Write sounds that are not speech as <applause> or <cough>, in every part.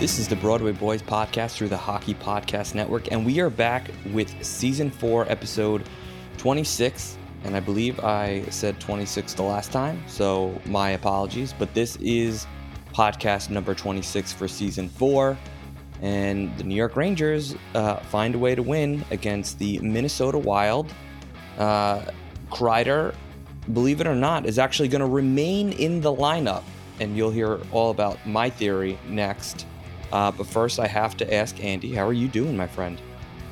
This is the Broadway Boys podcast through the Hockey Podcast Network, and we are back with season four, episode 26. And I believe I said 26 the last time, so my apologies. But this is podcast number 26 for season four. And the New York Rangers uh, find a way to win against the Minnesota Wild. Uh, Kreider, believe it or not, is actually going to remain in the lineup. And you'll hear all about my theory next. Uh, but first, I have to ask Andy, how are you doing, my friend?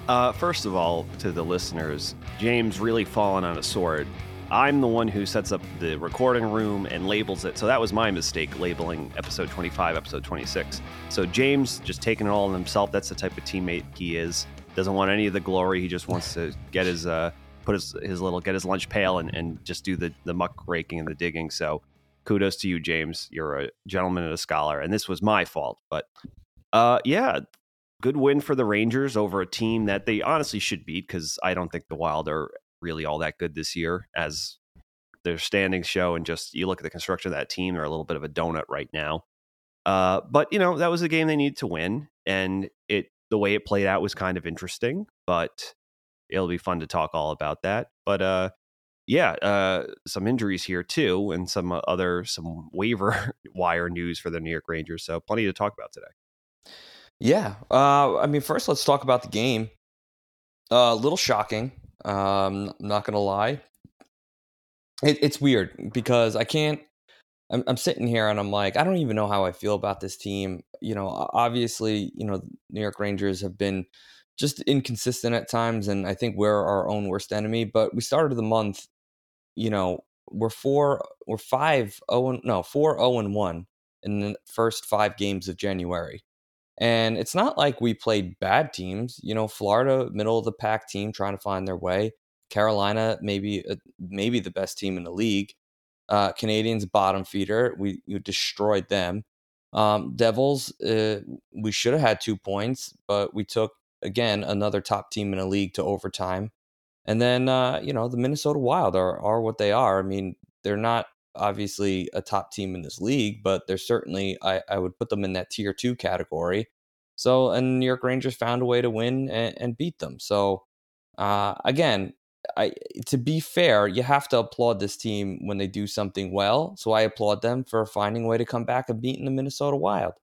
Uh, first of all, to the listeners, James really fallen on a sword. I'm the one who sets up the recording room and labels it, so that was my mistake labeling episode 25, episode 26. So James just taking it all on himself. That's the type of teammate he is. Doesn't want any of the glory. He just wants to get his uh, put his, his little get his lunch pail and, and just do the the muck raking and the digging. So kudos to you, James. You're a gentleman and a scholar, and this was my fault. But uh, yeah, good win for the Rangers over a team that they honestly should beat because I don't think the Wild are really all that good this year as their standings show. And just you look at the construction of that team, they're a little bit of a donut right now. Uh, but you know that was a game they needed to win, and it the way it played out was kind of interesting. But it'll be fun to talk all about that. But uh, yeah, uh, some injuries here too, and some other some waiver <laughs> wire news for the New York Rangers. So plenty to talk about today. Yeah. Uh, I mean, first, let's talk about the game. Uh, a little shocking. Um, I'm not to lie. It, it's weird because I can't. I'm, I'm sitting here and I'm like, I don't even know how I feel about this team. You know, obviously, you know, New York Rangers have been just inconsistent at times, and I think we're our own worst enemy. But we started the month, you know, we're four, we're five, oh, no, four, oh, and one in the first five games of January. And it's not like we played bad teams. You know, Florida, middle of the pack team trying to find their way. Carolina, maybe uh, maybe the best team in the league. Uh, Canadiens, bottom feeder. We, we destroyed them. Um, Devils, uh, we should have had two points, but we took, again, another top team in the league to overtime. And then, uh, you know, the Minnesota Wild are, are what they are. I mean, they're not obviously a top team in this league, but they're certainly I, I would put them in that tier two category. So and New York Rangers found a way to win and, and beat them. So uh, again, I to be fair, you have to applaud this team when they do something well. So I applaud them for finding a way to come back and beating the Minnesota Wild.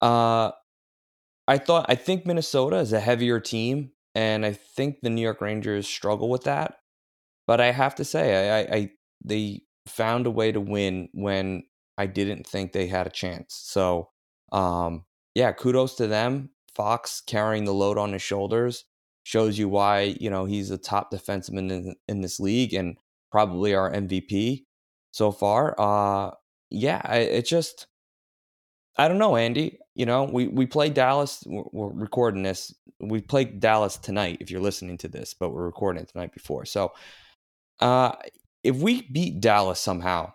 Uh, I thought I think Minnesota is a heavier team, and I think the New York Rangers struggle with that. But I have to say, I, I they found a way to win when I didn't think they had a chance. So, um, yeah, kudos to them. Fox carrying the load on his shoulders shows you why you know he's the top defenseman in, in this league and probably our MVP so far. Uh, yeah, it just I don't know, Andy. You know, we we play Dallas. We're, we're recording this. We play Dallas tonight. If you're listening to this, but we're recording it the night before. So, uh, if we beat Dallas somehow,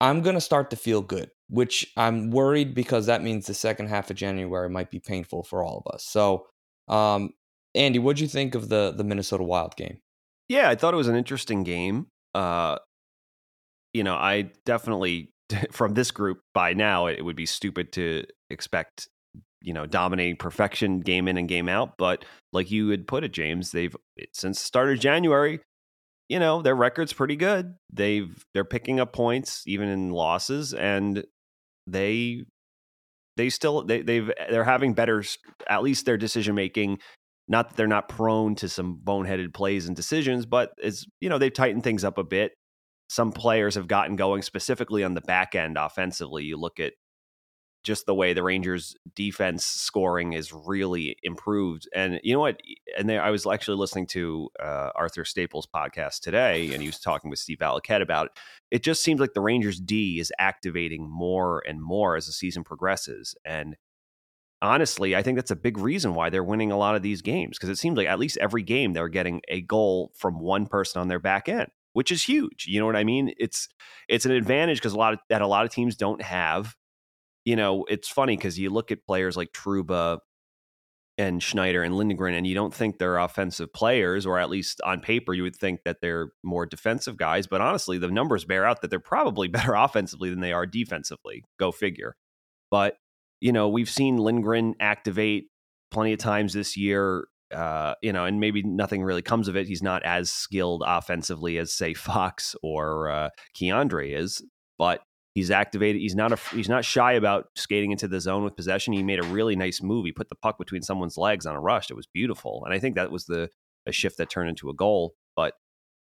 I'm going to start to feel good, which I'm worried because that means the second half of January might be painful for all of us. So, um, Andy, what'd you think of the the Minnesota Wild game? Yeah, I thought it was an interesting game. uh, you know, I definitely <laughs> from this group by now it would be stupid to expect you know dominating perfection game in and game out. But like you would put it, James, they've since started January. You know their record's pretty good. They've they're picking up points even in losses, and they they still they, they've they're having better at least their decision making. Not that they're not prone to some boneheaded plays and decisions but it's you know they've tightened things up a bit. Some players have gotten going specifically on the back end offensively. You look at just the way the Rangers defense scoring is really improved. And you know what? And they, I was actually listening to uh, Arthur Staples podcast today, and he was talking with Steve Valiquette about it. it. Just seems like the Rangers D is activating more and more as the season progresses. And honestly, I think that's a big reason why they're winning a lot of these games because it seems like at least every game they're getting a goal from one person on their back end which is huge. You know what I mean? It's it's an advantage because a lot of that a lot of teams don't have you know, it's funny because you look at players like Trouba and Schneider and Lindgren, and you don't think they're offensive players, or at least on paper, you would think that they're more defensive guys. But honestly, the numbers bear out that they're probably <laughs> better offensively than they are defensively. Go figure. But, you know, we've seen Lindgren activate plenty of times this year. Uh, you know, and maybe nothing really comes of it. He's not as skilled offensively as, say, <laughs> Fox or uh, K'Andre is, but He's activated. He's not a, he's not shy about skating into the zone with possession. He made a really nice move. He put the puck between someone's legs on a rush. It was beautiful, and I think that was the a shift that turned into a goal. But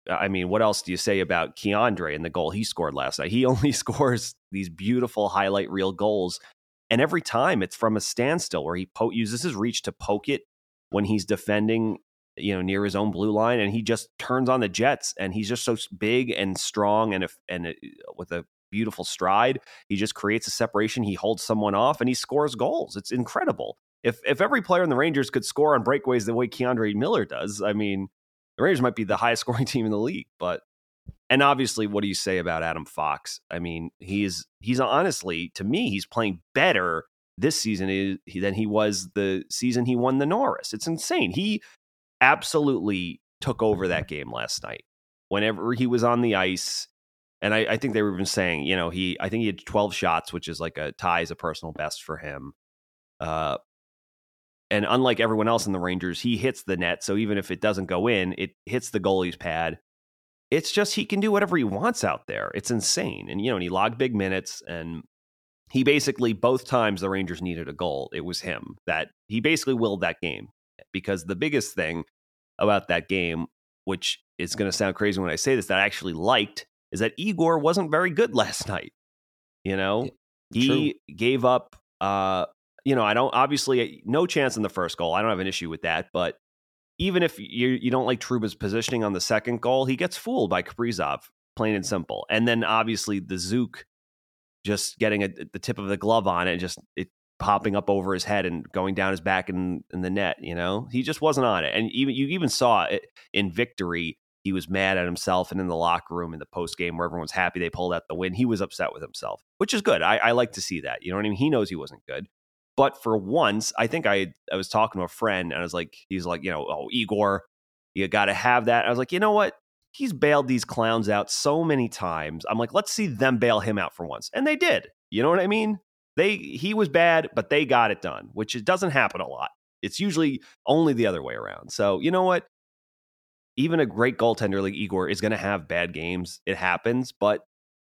uh, I mean, what else do you say about K'Andre and the goal he scored last night? He <laughs> only scores these beautiful highlight reel goals, and every time it's from a standstill where he po- uses his reach to poke it when he's defending you know near his own blue line and he just turns on the jets and he's just so big and strong and if and it, with a beautiful stride. He just creates a separation. He holds someone off and he scores goals. It's incredible. If if every player in the Rangers could score on breakaways the way K'Andre Miller does, I mean, the Rangers might be the highest <laughs> scoring team in the league. But and obviously, what do you say about Adam Fox? I mean, he's he's honestly to me, he's playing better this season eh, than he was the season he won the Norris. It's insane. He absolutely took over that game last night. Whenever he was on the ice, and I, I, think they were even saying, you know, he I think he had 12 shots, which is like a tie is a personal best for him. Uh, and unlike everyone else in the Rangers, he hits the net. So even if it doesn't go in, it hits the goalie's pad. It's just he can do whatever he wants out there. It's insane. And you know, and he logged big minutes and he basically both times the Rangers needed a goal, it was him that he basically willed that game. Because the biggest thing about that game, which is going to sound crazy when I say this, that I actually liked is that Igor wasn't very good last night. You know, he True. gave up. Uh, you know, I don't obviously no chance in the first goal. I don't have an issue with that, but even if you you don't like Trouba's positioning on the second goal, he gets fooled by Kaprizov, plain and simple. And then obviously the Zook just getting a, the tip of the glove on it, and just it popping up over his head and going down his back in, in the net. You know, he just wasn't on it. And even you even saw it in victory he was mad at himself and in the locker room in the post game where everyone's happy they pulled out the win. He was upset with himself, which is good. I, I like to see that. You know what I mean? He knows he wasn't good. But for once, I think I I was talking to a friend and I was like, he's like, you know, oh, Igor, you got to have that. I was like, you know what? He's bailed these clowns out so many times. I'm like, let's see them bail him out for once. And they did. You know what I mean? They he was bad, but they got it done, which it doesn't happen a lot. It's usually only the other way around. So, you know what? Even a great goaltender like Igor is going to have bad games. It happens, but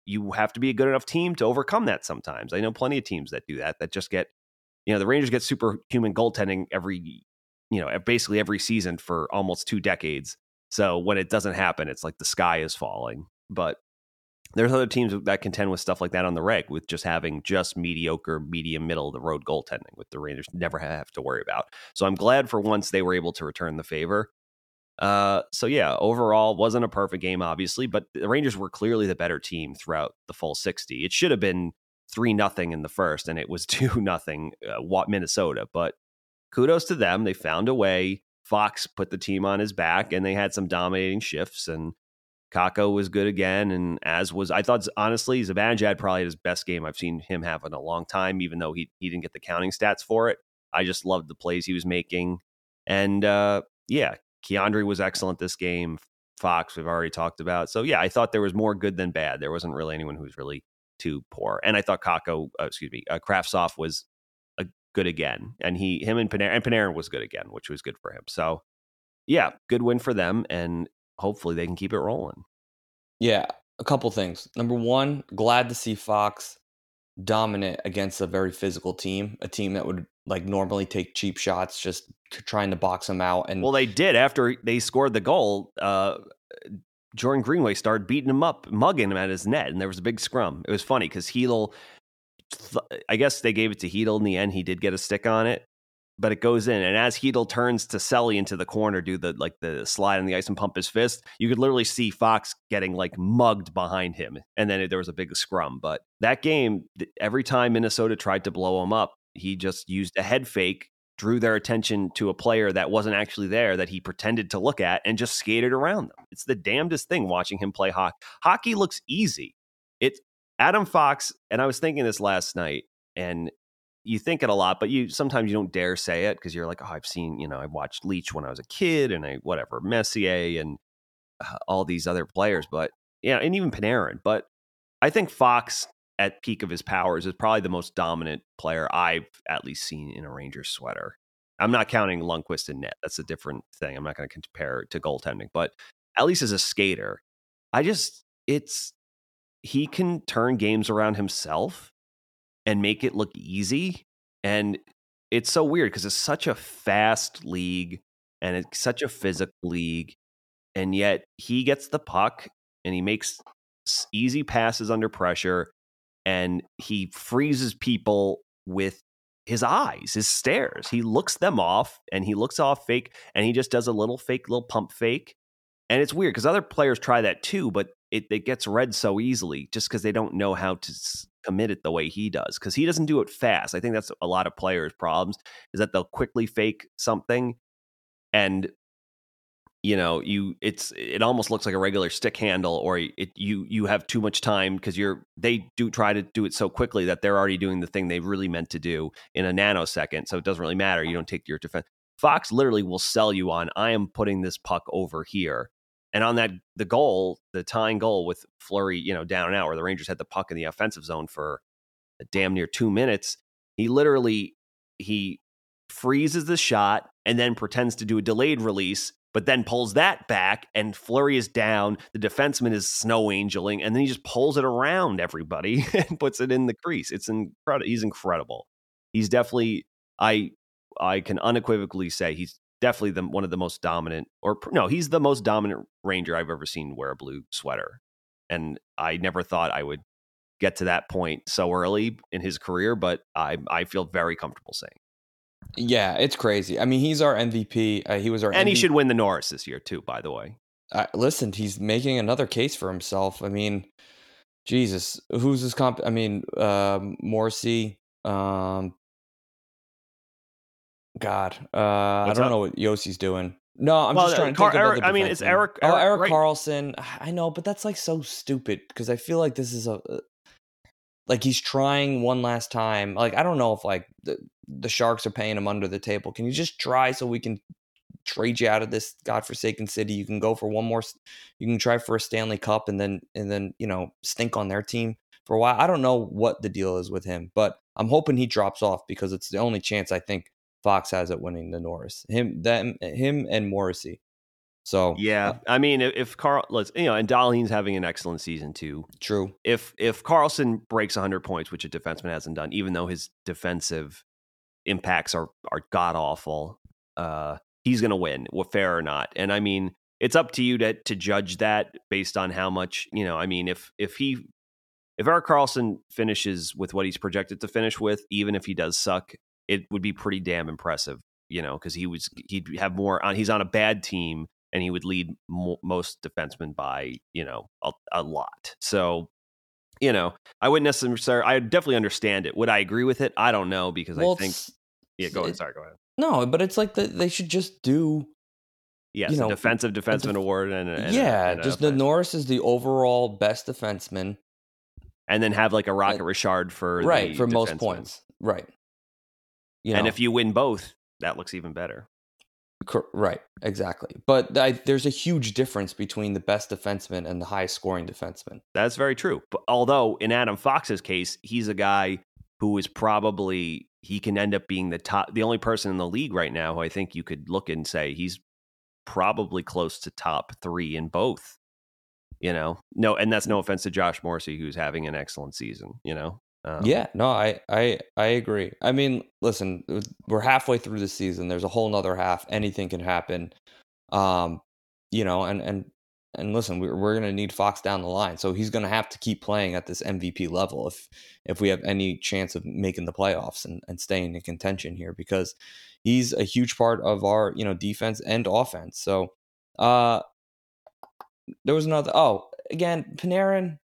you have to be a good enough team to overcome that sometimes. I know plenty of teams that do that, that just get, you know, the Rangers get superhuman goaltending every, you know, basically every season for almost two decades. So when it doesn't happen, it's like the sky is falling. But there's other teams that contend with stuff like that on the reg, with just having just mediocre, medium, middle of the road goaltending, with the Rangers never have to worry about. So I'm glad for once they were able to return the favor. Uh, so yeah, overall wasn't a perfect game, obviously, but the Rangers were clearly the better team throughout the full 60. It should have been three nothing in the first, and it was <laughs> two nothing uh, Minnesota. But kudos to them; they found a way. Fox put the team on his back, and they had some dominating shifts. And Kakko was good again, and as was I thought. Honestly, Zibanejad probably his best game I've seen him have in a long time. Even though he he didn't get the counting stats for it, I just loved the plays he was making. And uh, yeah, K'Andre was excellent this game. Fox, we've already talked about. So yeah, I thought there was more good than bad. There wasn't really anyone who was really too poor. And I thought Kakko, uh, excuse me, uh, Kravtsov was a good again, and he, him, and Panarin, and Panarin was good again, which was good for him. So yeah, good win for them, and hopefully they can keep it rolling. Yeah, a couple things. Number one, glad to see Fox dominant against a very physical team, a team that would like normally take cheap shots, just trying to box them out. And Well, they did after they scored the goal. Uh, Jordan Greenway started beating him up, mugging him at his net, and there was a big scrum. It was funny because Heedle, I guess they gave it to Heedle in the end. He did get a stick on it, but it goes in. And as Heedle turns to Selly into the corner, do the like the slide on the ice and pump his fist, you could literally see Fox getting like mugged behind him. And then there was a big scrum. But that game, every time Minnesota tried to blow him up, he just used a head fake, drew their attention to a player that wasn't actually there that he pretended to look at and just skated around them. It's the damnedest thing watching him play hockey. Hockey looks easy. It's Adam Fox, and I was thinking this last night, and you think it a lot, but you sometimes you don't dare say it because you're like, oh, I've seen, you know, I watched Leetch when I was a kid, and I whatever Messier and uh, all these other players, but yeah, and even Panarin. But I think Fox at peak of his powers is probably the most dominant player I've at least seen in a Ranger sweater. I'm not counting Lundqvist and net. That's a different thing. I'm not going to compare to goaltending, but at least as a skater, I just it's he can turn games around himself and make it look easy. And it's so weird because it's such a fast league and it's such a physical league. And yet he gets the puck and he makes easy passes under pressure and he freezes people with his eyes, his stares. He looks them off and he looks off fake and he just does a little fake, little pump fake. And it's weird because other players try that too, but it, it gets read so easily just because they don't know how to commit it the way he does. Because he doesn't do it fast. I think that's a lot of players' problems is that they'll quickly fake something and you know you it's it almost looks like a regular stick handle or it you you have too much time because you're they do try to do it so quickly that they're already doing the thing they really meant to do in a nanosecond so it doesn't really matter you don't take your defense fox literally will sell you on i am putting this puck over here and on that the goal the tying goal with Fleury you know down and out where the rangers had the puck in the offensive zone for damn near two minutes he literally he freezes the shot and then pretends to do a delayed release but then pulls that back and Fleury is down. The defenseman is snow angeling, and then he just pulls it around everybody <laughs> and puts it in the crease. It's incredible. He's incredible. He's definitely I I can unequivocally say he's definitely the one of the most dominant or no, he's the most dominant ranger I've ever seen wear a blue sweater. And I never thought I would get to that point so early in his career, but I I feel very comfortable saying. Yeah, it's crazy. I mean, he's our MVP. Uh, he was our And he should win the Norris this year too, by the way. uh, listen, he's making another case for himself. I mean, Jesus, who's his comp? I mean, um, Morrissey. Um, God, uh, I don't up? know what Josi's doing. No, I'm Well, just trying to Car- think of Eric- I mean, it's defensemen. Eric- Oh, Eric- Eric right. Karlsson. I know, but that's like so stupid because I feel like this is a uh, like he's trying one last time. Like I don't know if like the the Sharks are paying him under the table. Can you just try so we can trade you out of this godforsaken city? You can go for one more. You can try for a Stanley Cup and then and then you know stink on their team for a while. I don't know what the deal is with him, but I'm hoping he drops off because it's the only chance I think Fox has at winning the Norris. Him, them, him, and Morrissey. So Yeah, uh, I mean, if Carl, let's you know, and Dahlin's having an excellent season too. true. If if Karlsson breaks 100 points, which a defenseman hasn't done, even though his defensive impacts are are god awful, uh, he's going to win, fair or not. And I mean, it's up to you to to judge that based on how much you know. I mean, if if he if Eric Karlsson finishes with what he's projected to finish with, even if he does suck, it would be pretty damn impressive. You know, because he was he'd have more on. He's on a bad team and he would lead mo- most defensemen by you know a, a lot. So you know, I wouldn't necessarily. I definitely understand it. Would I agree with it? I don't know because Well, I think. Yeah, go ahead. it- Sorry, go ahead. No, but it's like the, they should just do. Yes, you a know, defensive defenseman def- award and, and yeah, and just the Norris is the overall best defenseman, and then have like a Rocket Richard for right the for most points, right? You and if you win both, that looks even better. Right, exactly. But I, there's a huge difference between the best defenseman and the highest scoring defenseman. That's very true. But although in Adam Fox's case, he's a guy who is probably he can end up being the top, the only person in the league right now who I think you could look and say he's probably close to top three in both. You know, no, and that's no mm. offense to Josh Morrissey, who's having an excellent season. You know, um, yeah, no, I, I, I agree. I mean, listen, we're halfway through the season. There's a whole nother half. Anything can happen. Um, you know, and and and listen, we're we're gonna need Fox down the line, so he's gonna have to keep playing at this MVP level if if we have any chance of making the playoffs and, and staying in contention here because he's a huge part of our you know defense and offense. So, uh, there was another. Oh, again, Panarin.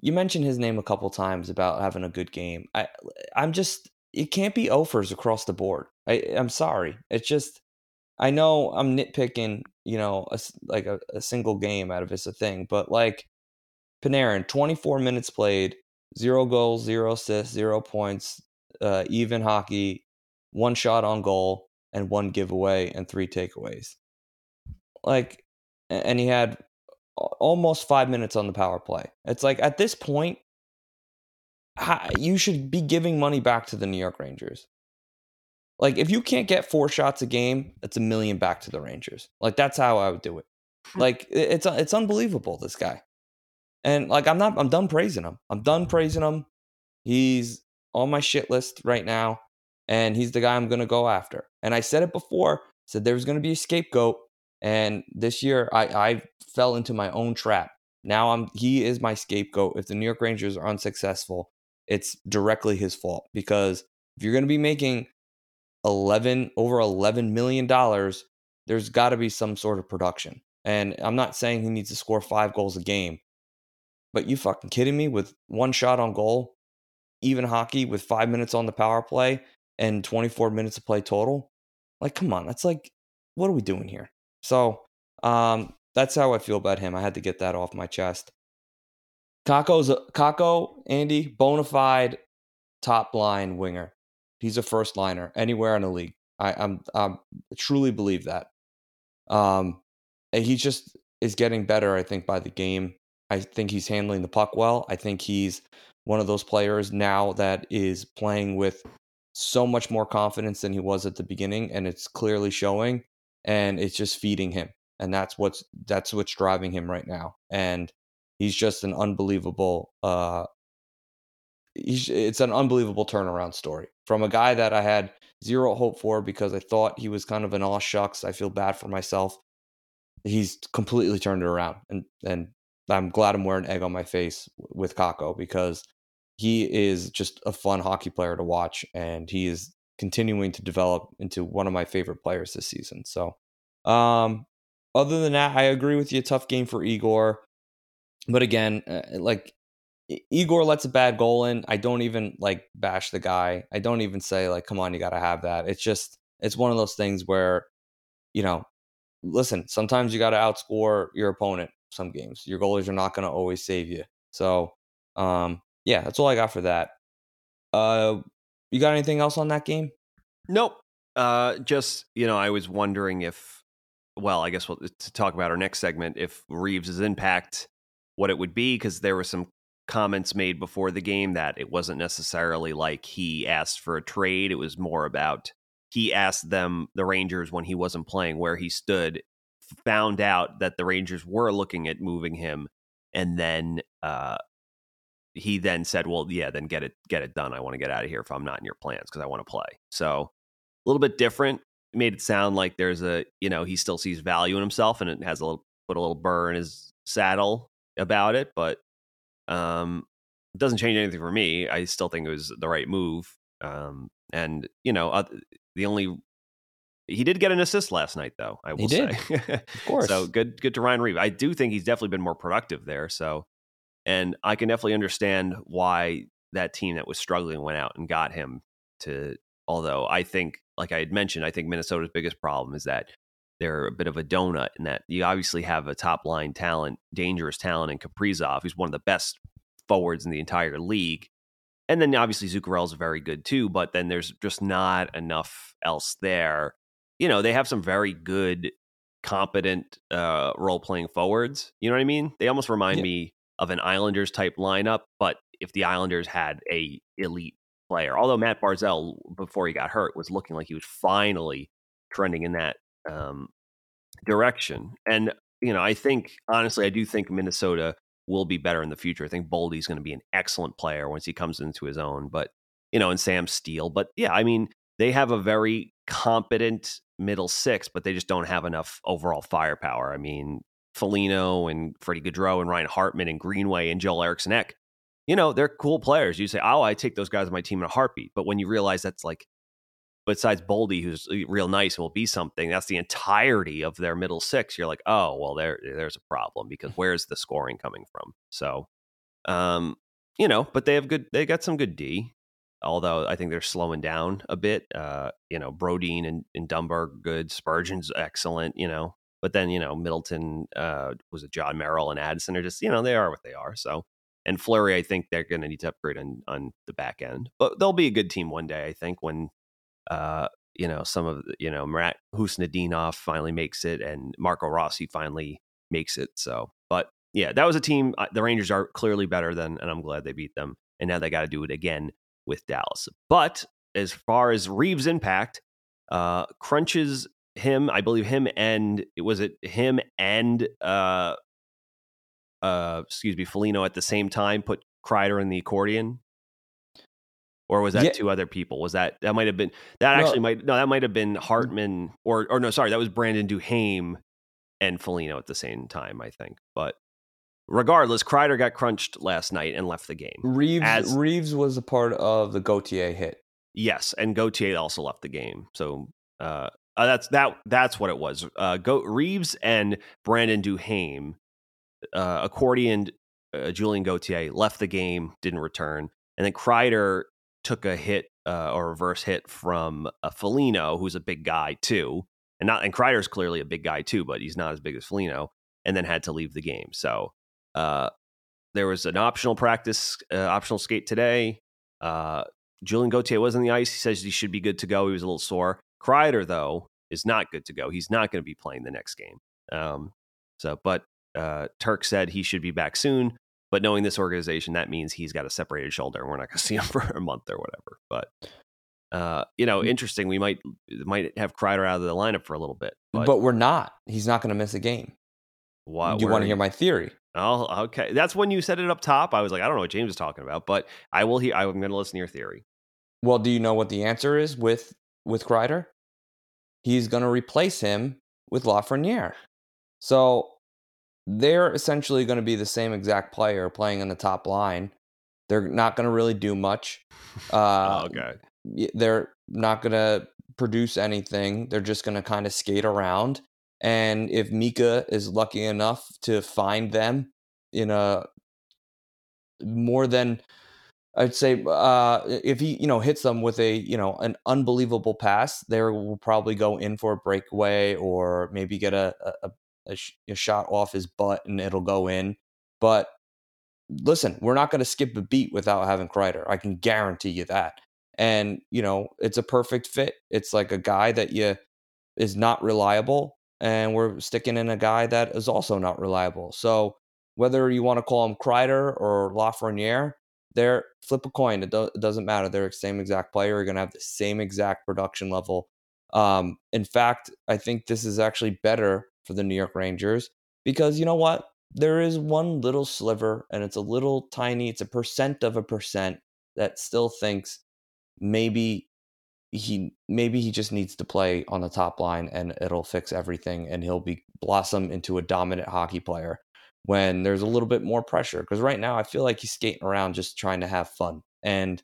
You mentioned his name a couple times about having a good game. I, I'm just. It can't be offers across the board. I, I'm sorry. It's just. I know I'm nitpicking. You know, a, like a, a single game out of it's a thing, but like Panarin, 24 minutes played, zero goals, zero assists, zero points, uh, even hockey, one shot on goal, and one giveaway and three takeaways. Like, and he had almost five minutes on the power play. It's like at this point, you should be giving money back to the New York Rangers. Like if you can't get four shots a game, that's a million back to the Rangers. Like that's how I would do it. Hmm. like it's it's unbelievable this guy. And like I'm not I'm done praising him. I'm done praising him. He's on my shit list right now and he's the guy I'm going to go after. And I said it before, said there was going to be a scapegoat and this year I I fell into my own trap. Now I'm he is my scapegoat. If the New York Rangers are unsuccessful, it's directly his fault because if you're going to be making 11 over 11 million dollars, there's got to be some sort of production. And I'm not saying he needs to score 5 goals a game. But you fucking kidding me with one shot on goal, even hockey with 5 minutes on the power play and 24 minutes of play total? Like come on, that's like what are we doing here? So, um that's how I feel about him. I had to get that off my chest. Kakko's a, Kakko, Andy, bona fide top line winger. He's a first liner anywhere in the league. I, I'm, I'm truly believe that. Um, he just is getting better. I think by the game. I think he's handling the puck well. I think he's one of those players now that is playing with so much more confidence than he was at the beginning, and it's clearly showing. And it's just feeding him, and that's what's that's what's driving him right now. And he's just an unbelievable uh, it's an unbelievable turnaround story from a guy that I had zero hope for because I thought he was kind of an all shucks. I feel bad for myself. He's completely turned it around, and and I'm glad I'm wearing egg on my face with Kakko because he is just a fun hockey player to watch, and he is continuing to develop into one of my favorite players this season. So, um, other than that, I agree with you. Tough game for Igor, but again, uh, like Igor lets a bad goal in. I don't even like bash the guy. I don't even say like, "Come on, you got to have that." It's just it's one of those things where, you know, listen. Sometimes you got to outscore your opponent. Some games, your goalies are not going to always save you. So, um, yeah, that's all I got for that. Uh, you got anything else on that game? Nope. Uh, just you know, I was wondering if, well, I guess we'll to talk about our next segment if Reaves' impact, what it would be, because there were some comments made before the game that it wasn't necessarily like he asked for a trade. It was more about he asked them, the Rangers, when he wasn't playing, where he stood, found out that the Rangers were looking at moving him, and then uh, he then said, "Well, yeah, then get it get it done. I want to get out of here if I'm not in your plans because I want to play." So a little bit different. It made it sound like there's a you know he still sees value in himself and it has a little put a little burr in his saddle about it, but um, it doesn't change anything for me. I still think it was the right move. Um, and you know, uh, the only he did get an assist last night, though. I will say, <laughs> of course. so good, good to Ryan Reave. I do think he's definitely been more productive there. So, and I can definitely understand why that team that was struggling went out and got him to. Although I think, like I had mentioned, I think Minnesota's biggest problem is that they're a bit of a donut in that you obviously have a top line talent, dangerous talent in Kaprizov, who's one of the best forwards in the entire league. And then obviously Zuccarello's very good too, but then there's just not enough else there. you know, they have some very good, competent uh, role playing forwards. You know what I mean? They almost remind Yeah. me of an Islanders type lineup, but if the Islanders had a elite player, although Matt Barzal before he got hurt was looking like he was finally trending in that um, direction. And you know, I think honestly, I do think Minnesota will be better in the future. I think Boldy's going to be an excellent player once he comes into his own. But you know, and Sam Steel. But yeah, I mean, they have a very competent middle six, but they just don't have enough overall firepower. I mean, Foligno and Freddie Gaudreau and Ryan Hartman and Greenway and Joel Eriksson Ek, you know, they're cool players. You say, oh, I take those guys on my team in a heartbeat. But when you realize that's like, besides Boldy, who's uh, real nice and will be something, that's the entirety of their middle six. You're like, oh, well, there, there's a problem because <laughs> where's the scoring coming from? So, um, you know, but they have good, they got some good D. Although I think they're slowing down a bit. Uh, you know, Brodin and, and Dumba good, Spurgeon's excellent. You know, but then you know Middleton uh, was it John Merrill and Addison are just you know they are what they are. So and Fleury, I think they're going to need to upgrade on on the back end, but they'll be a good team one day. I think when uh, you know some of you know Marat Khusnutdinov finally makes it and Marco Rossi finally makes it. So, but yeah, that was a team. uh, The Rangers are clearly better than, and I'm glad they beat them. And now they got to do it again with Dallas. But as far as Reaves' impact, uh, crunches him, I believe him and was it him and uh, uh, excuse me, Foligno at the same time put Kreider in the accordion, or was that Yeah. two other people? Was that that might have been that No. actually might no that might have been Hartman or or no sorry that was Brandon Duhaime and Foligno at the same time I think, but regardless, Kreider got crunched last night and left the game. Reaves As- Reaves was a part of the Gauthier hit. Yes, and Gauthier also left the game. So uh, uh, that's that. That's what it was. Uh, Go Reaves and Brandon Duhaime, uh, accordion uh, Julien Gauthier left the game, didn't return, and then Kreider took a hit uh, or reverse hit from a Foligno, who's a big guy too, and not and Kreider's clearly a big guy too, but he's not as big as Foligno, and then had to leave the game. So uh, there was an optional practice, uh, optional skate today. Uh, Julien Gauthier was on the ice. He says he should be good to go. He was a little sore. Kreider, though, is not good to go. He's not going to be playing the next game. Um, so, but uh, Turk said he should be back soon. But knowing this organization, that means he's got a separated shoulder, and we're not going <laughs> to see him for a month or whatever. But uh, you know, interesting. We might might have Kreider out of the lineup for a little bit. But, But, we're not. He's not going to miss a game. why, you want to hear my theory? Oh, okay. That's when you said it up top. I was like, I don't know what James is talking about, but I will hear. I'm going to listen to your theory. Well, do you know what the answer is with with Kreider? He's going to replace him with Lafreniere. So they're essentially going to be the same exact player playing in the top line. They're not going to really do much. <laughs> Uh, oh, okay. they're not going to produce anything. They're just going to kind of skate around. And if Mika is lucky enough to find them in a more than I'd say, uh, if he you know hits them with a you know an unbelievable pass, they will probably go in for a breakaway or maybe get a a, a, a shot off his butt and it'll go in. But listen, we're not going to skip a beat without having Kreider. I can guarantee you that. And you know, it's a perfect fit. It's like a guy that you is not reliable, and we're sticking in a guy that is also not reliable. So whether you want to call him Kreider or Lafreniere, they're flip a coin. It, do, it doesn't matter. They're the same exact player. You're going to have the same exact production level. Um, in fact, I think this is actually better for the New York Rangers because you know what? There is one little sliver, and it's a little tiny. It's a percent of a percent that still thinks maybe he maybe he just needs to play on the top line and it'll fix everything and he'll be blossom into a dominant hockey player when there's a little bit more pressure because right now I feel like he's skating around just trying to have fun and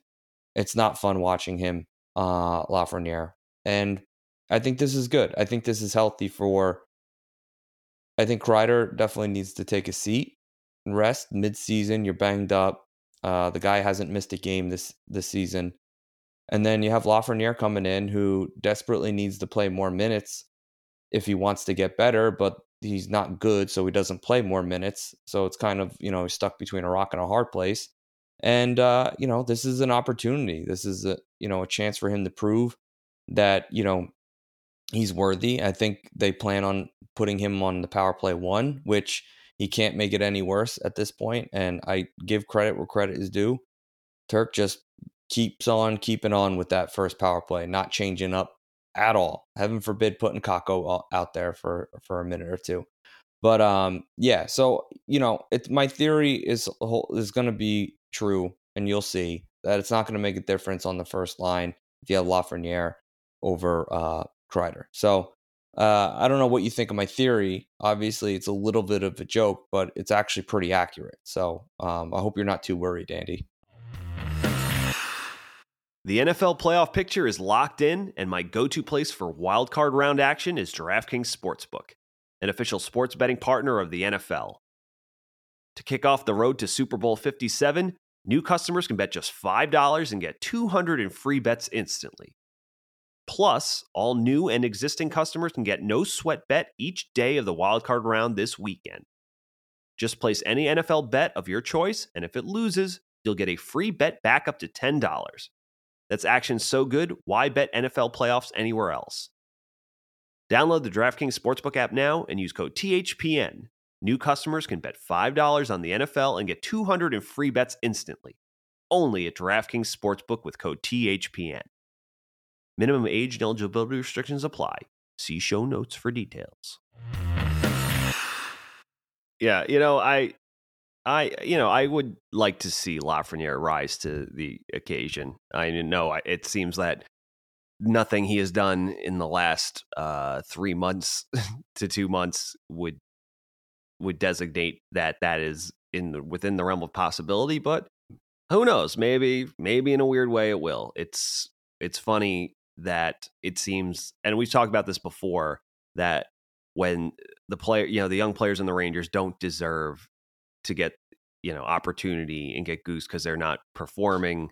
it's not fun watching him uh Lafreniere and I think this is good. I think this is healthy for I think Kreider definitely needs to take a seat and rest mid-season. You're banged up. Uh, the guy hasn't missed a game this this season. And then you have Lafreniere coming in who desperately needs to play more minutes if he wants to get better, but he's not good, so he doesn't play more minutes. So it's kind of, you know, stuck between a rock and a hard place. And uh, you know, this is an opportunity. This is a, you know, a chance for him to prove that, you know, he's worthy. I think they plan on putting him on the power play one, which he can't make it any worse at this point. And I give credit where credit is due. Turk just keeps on keeping on with that first power play, not changing up at all. Heaven forbid putting Kakko out there for for a minute or two. But um, yeah. So you know, it's my theory is is going to be true, and you'll see that it's not going to make a difference on the first line if you have Lafreniere over uh, Kreider. So uh, I don't know what you think of my theory. Obviously, it's a little bit of a joke, but it's actually pretty accurate. So um, I hope you're not too worried, Andy. The NFL playoff picture is locked in, and my go to place for wildcard round action is DraftKings Sportsbook, an official sports betting partner of the NFL. To kick off the road to Super Bowl 57, new customers can bet just $5 and get 200 in free bets instantly. Plus, all new and existing customers can get no sweat bet each day of the wildcard round this weekend. Just place any NFL bet of your choice, and if it loses, you'll get a free bet back up to $10. That's action so good, why bet NFL playoffs anywhere else? Download the DraftKings Sportsbook app now and use code THPN. New customers can bet $5 on the NFL and get 200 in free bets instantly. Only at DraftKings Sportsbook with code THPN. Minimum age and eligibility restrictions apply. See show notes for details. Yeah, you know, I I, you know, I would like to see Lafreniere rise to the occasion. I know it seems that nothing he has done in the last uh, three months <laughs> to two months would would designate that that is in the, within the realm of possibility. But who knows? Maybe, maybe in a weird way, it will. It's it's funny that it seems, and we've talked about this before that when the player, you know, the young players in the Rangers don't deserve to get you know opportunity and get goose because they're not performing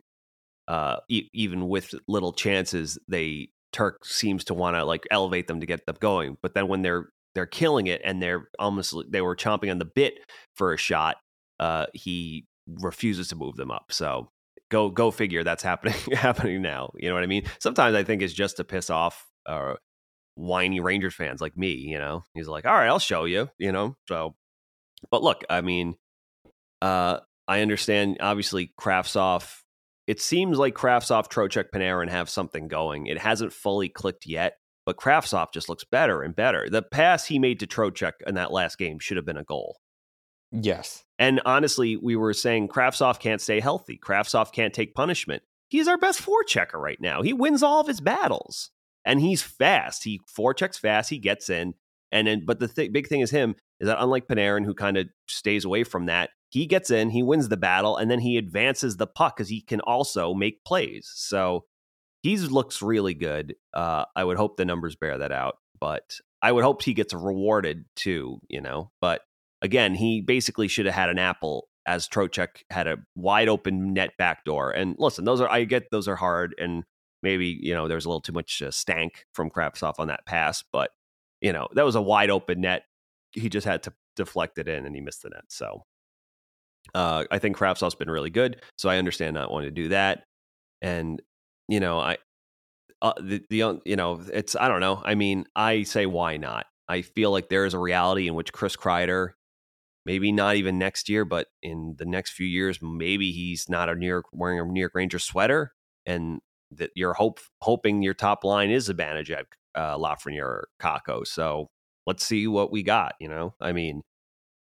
uh e- even with little chances they turk seems to want to like elevate them to get them going but then when they're they're killing it and they're almost they were chomping on the bit for a shot uh he refuses to move them up so go go figure that's happening <laughs> happening now you know what i mean? Sometimes i think it's just to piss off uh whiny rangers fans like me you know? He's like all right i'll show you you know? So but look i mean uh, I understand, obviously, Kravtsov. It seems like Kravtsov, Trocheck, Panarin have something going. It hasn't fully clicked yet, but Kravtsov just looks better and better. The pass he made to Trocheck in that last game should have been a goal. Yes. And honestly, we were saying Kravtsov can't stay healthy. Kravtsov can't take punishment. He's our best forechecker right now. He wins all of his battles. And he's fast. He forechecks fast. He gets in. And then, but the th- big thing is him is that unlike Panarin, who kind of stays away from that, he gets in, he wins the battle, and then he advances the puck because he can also make plays. So he looks really good. Uh, I would hope the numbers bear that out, but I would hope he gets rewarded too, you know. But again, he basically should have had an apple as Trocheck had a wide open net backdoor. And listen, those are I get those are hard, and maybe you know there's a little too much uh, stank from Kravtsov on that pass, but you know that was a wide open net. He just had to deflect it in, and he missed the net. So uh, I think Kravtsov's been really good, so I understand not wanting to do that. And you know, I uh, the the you know, it's I don't know. I mean, I say why not? I feel like there is a reality in which Chris Kreider, maybe not even next year, but in the next few years, maybe he's not a New York wearing a New York Rangers sweater, and that you're hope hoping your top line is a at uh, Lafreniere or Kakko. So let's see what we got. You know, I mean,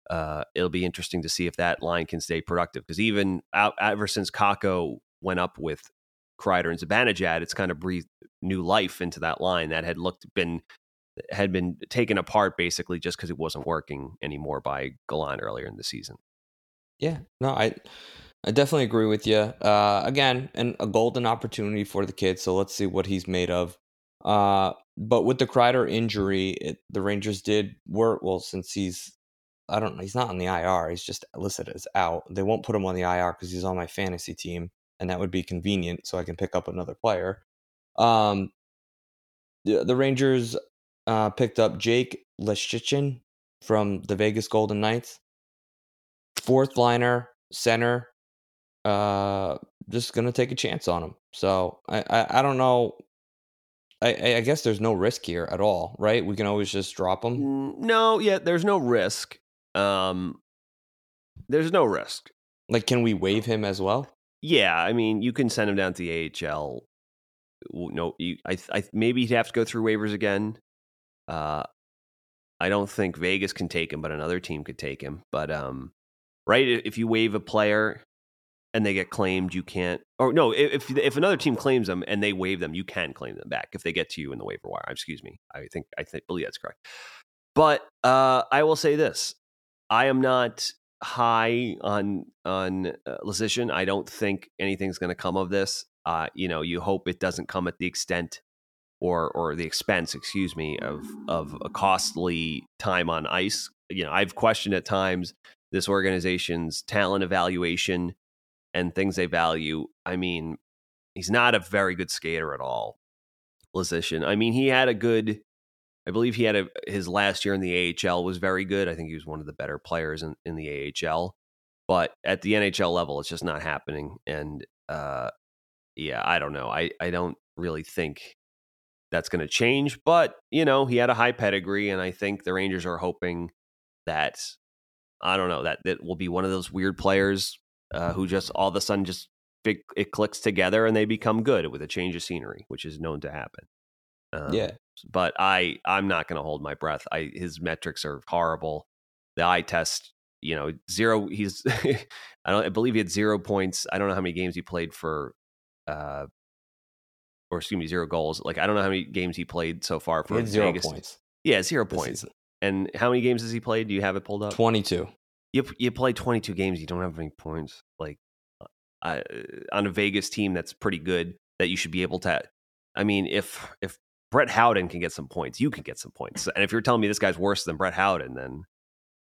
uh, it'll be interesting to see if that line can stay productive. Because even out, ever since Kakko went up with Kreider and Zibanejad, it's kind of breathed new life into that line that had looked been had been taken apart basically just because it wasn't working anymore by Gallant earlier in the season. Yeah, no, I I definitely agree with you. Uh, again, and a golden opportunity for the kid. So let's see what he's made of. Uh, but with the Kreider injury, it, the Rangers did work well since he's I don't know. He's not on the IR. He's just listed as out. They won't put him on the IR because he's on my fantasy team, and that would be convenient so I can pick up another player. Um, the, the Rangers uh, picked up Jake Leschyshyn from the Vegas Golden Knights. Fourth liner, center. Uh, just gonna take a chance on him. So I, I, I don't know. I, I guess there's no risk here at all, right? We can always just drop him. No, yeah, there's no risk. Um, there's no risk. Like, can we waive him as well? Yeah, I mean, you can send him down to the AHL. No, you, I, I maybe he'd have to go through waivers again. Uh, I don't think Vegas can take him, but another team could take him. But um, right, if you waive a player and they get claimed, you can't. Or no, if if another team claims them and they waive them, you can claim them back if they get to you in the waiver wire. Excuse me. I think I think believe that's correct. But uh, I will say this: I am not high on on uh, Leschyshyn. I don't think anything's going to come of this. Uh, you know, you hope it doesn't come at the extent or or the expense, excuse me, of of a costly time on ice. You know, I've questioned at times this organization's talent evaluation and things they value. I mean, he's not a very good skater at all. Leschyshyn. I mean, he had a good. I believe he had a, his last year in the AHL was very good. I think he was one of the better players in, in the AHL. But at the NHL level, it's just not happening. And uh, yeah, I don't know. I, I don't really think that's going to change. But, you know, he had a high pedigree. And I think the Rangers are hoping that, I don't know, that, that will be one of those weird players uh, who just all of a sudden just big, it clicks together and they become good with a change of scenery, which is known to happen. Um, yeah. But I I'm not going to hold my breath. I his metrics are horrible. The eye test, you know, zero. He's <laughs> I don't I believe he had zero points. I don't know how many games he played for, uh, or excuse me, zero goals. Like I don't know how many games he played so far for zero Vegas. points. Yeah, zero this points. season. And how many games has he played? Do you have it pulled up? 22. You you play 22 games, you don't have any points. Like uh, on a Vegas team that's pretty good, that you should be able to. I mean, if if Brett Howden can get some points, you can get some points. And if you're telling me this guy's worse than Brett Howden, then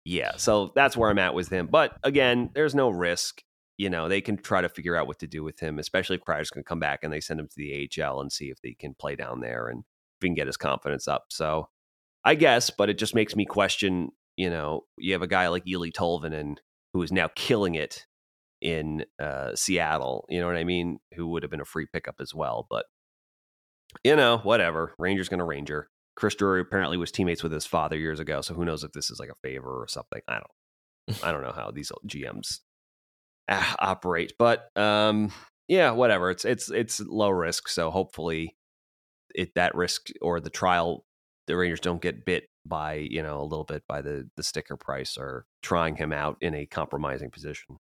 yeah. So that's where I'm at with him. But again, there's no risk. You know, they can try to figure out what to do with him, especially if Kreider's going to come back and they send him to the AHL and see if they can play down there and if he can get his confidence up. So I guess, but it just makes me question. You know, you have a guy like Eeli Tolvanen who is now killing it in uh, Seattle. You know what I mean? Who would have been a free pickup as well. But you know, whatever. Ranger's going to Ranger. Chris Drury apparently was teammates with his father years ago, so who knows if this is like a favor or something. I don't. <laughs> I don't know how these GMs ah, operate, but um, yeah, whatever. It's it's it's low risk, so hopefully, it that risk or the trial, the Rangers don't get bit by you know a little bit by the the sticker price or trying him out in a compromising position.